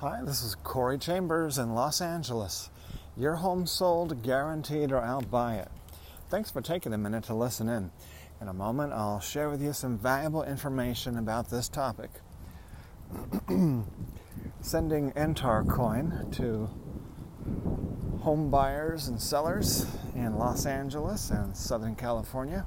Hi, this is Corey Chambers in Los Angeles. Your home sold, guaranteed, or I'll buy it. Thanks for taking a minute to listen in. In a moment, I'll share with you some valuable information about this topic. Sending Entar coin to home buyers and sellers in Los Angeles and Southern California.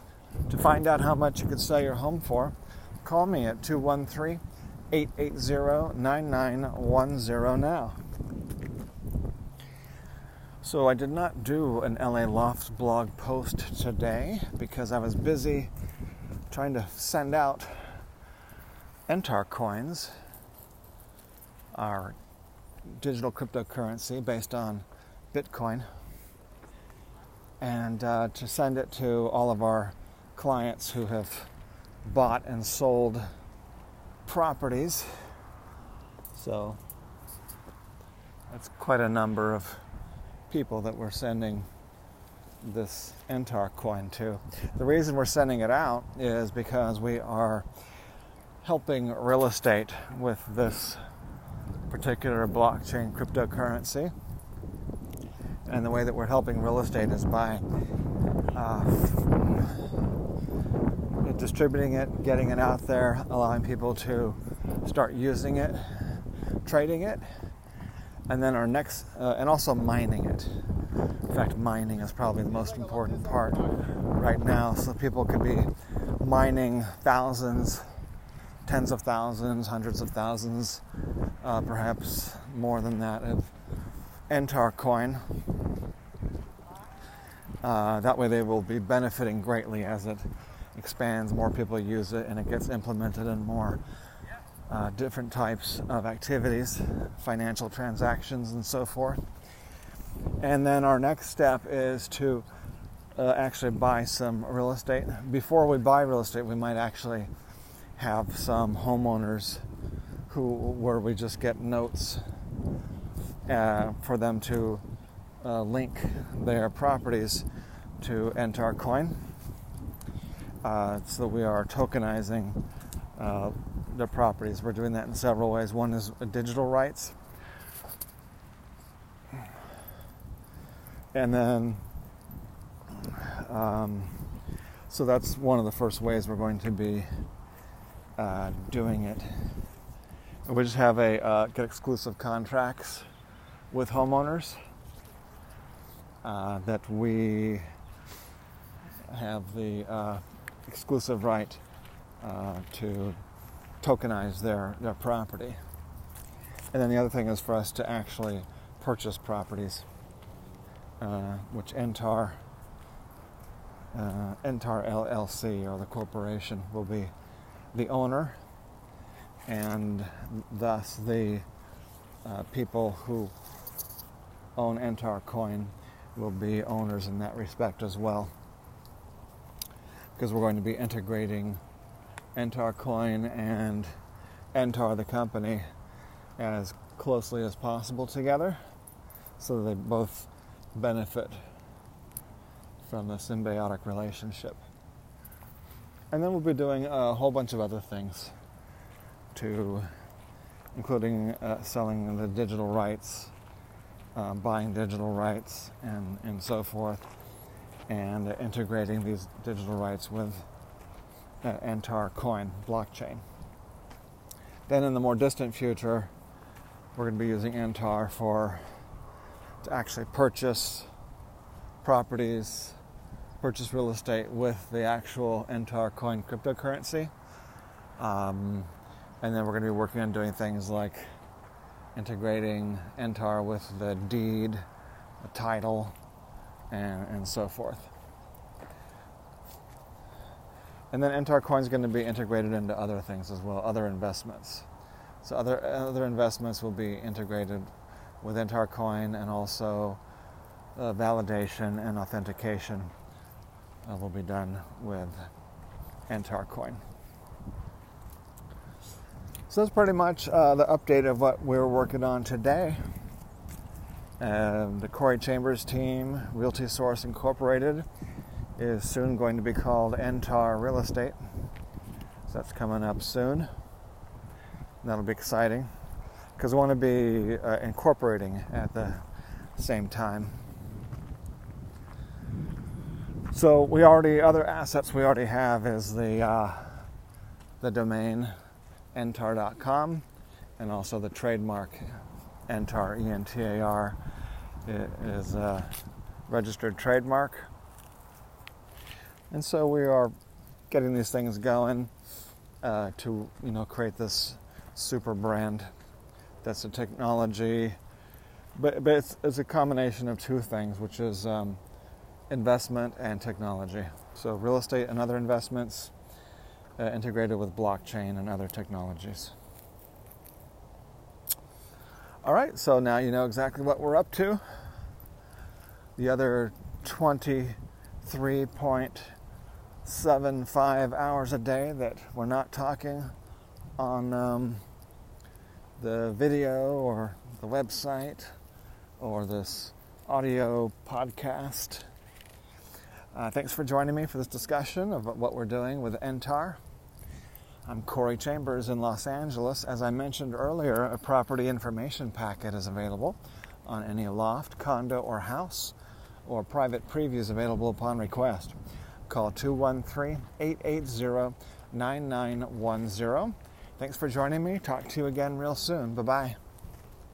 To find out how much you could sell your home for, call me at 213 880 9910 now. So, I did not do an LA Loft blog post today because I was busy trying to send out Entar coins, our digital cryptocurrency based on Bitcoin, and uh, to send it to all of our clients who have bought and sold properties. So that's quite a number of people that we're sending this Entar coin to. The reason we're sending it out is because we are helping real estate with this particular blockchain cryptocurrency. And the way that we're helping real estate is by uh, distributing it, getting it out there, allowing people to start using it, trading it, and then our next, uh, and also mining it. In fact, mining is probably the most important part right now. So people could be mining thousands, tens of thousands, hundreds of thousands, uh, perhaps more than that of Entar coin. Uh, that way, they will be benefiting greatly as it expands, more people use it, and it gets implemented in more uh, different types of activities, financial transactions, and so forth. And then our next step is to uh, actually buy some real estate. Before we buy real estate, we might actually have some homeowners who, where we just get notes uh, for them to uh, link their properties to Entar Coin uh, so we are tokenizing uh, the properties. We're doing that in several ways. One is digital rights, and then um, so that's one of the first ways we're going to be uh, doing it. We just have a uh, get exclusive contracts with homeowners uh, that we have the uh, exclusive right uh, to tokenize their, their property. And then the other thing is for us to actually purchase properties, uh, which Entar, uh, Entar LLC or the corporation will be the owner, and thus the uh, people who own Entar Coin will be owners in that respect as well because we're going to be integrating Entar Coin and Entar the company as closely as possible together so they both benefit from the symbiotic relationship. And then we'll be doing a whole bunch of other things too, including uh, selling the digital rights, uh, buying digital rights, and, and so forth and integrating these digital rights with uh, Entar coin blockchain. Then in the more distant future, we're going to be using Entar for to actually purchase properties, purchase real estate with the actual Entar coin cryptocurrency. Um, and then we're going to be working on doing things like integrating Entar with the deed, the title, and, and so forth. And then Entar Coin is going to be integrated into other things as well, other investments. So other other investments will be integrated with Entar Coin, and also uh, validation and authentication uh, will be done with Entar Coin. So that's pretty much uh, the update of what we're working on today. The Corey Chambers team, Realty Source Incorporated, is soon going to be called Entar Real Estate. So that's coming up soon. That'll be exciting because we want to be uh, incorporating at the same time. So we already other assets we already have is the uh, the domain entar.com and also the trademark entar e n t a r is a registered trademark. And so we are getting these things going uh, to you know create this super brand. That's a technology but, but it's, it's a combination of two things which is um, investment and technology. So real estate and other investments uh, integrated with blockchain and other technologies all right so now you know exactly what we're up to the other 23 point seven, five hours a day that we're not talking on um, the video or the website or this audio podcast. Uh, thanks for joining me for this discussion of what we're doing with Entar. I'm Corey Chambers in Los Angeles. As I mentioned earlier, a property information packet is available on any loft, condo, or house, or private previews available upon request. Call 213 880 9910. Thanks for joining me. Talk to you again real soon. Bye bye.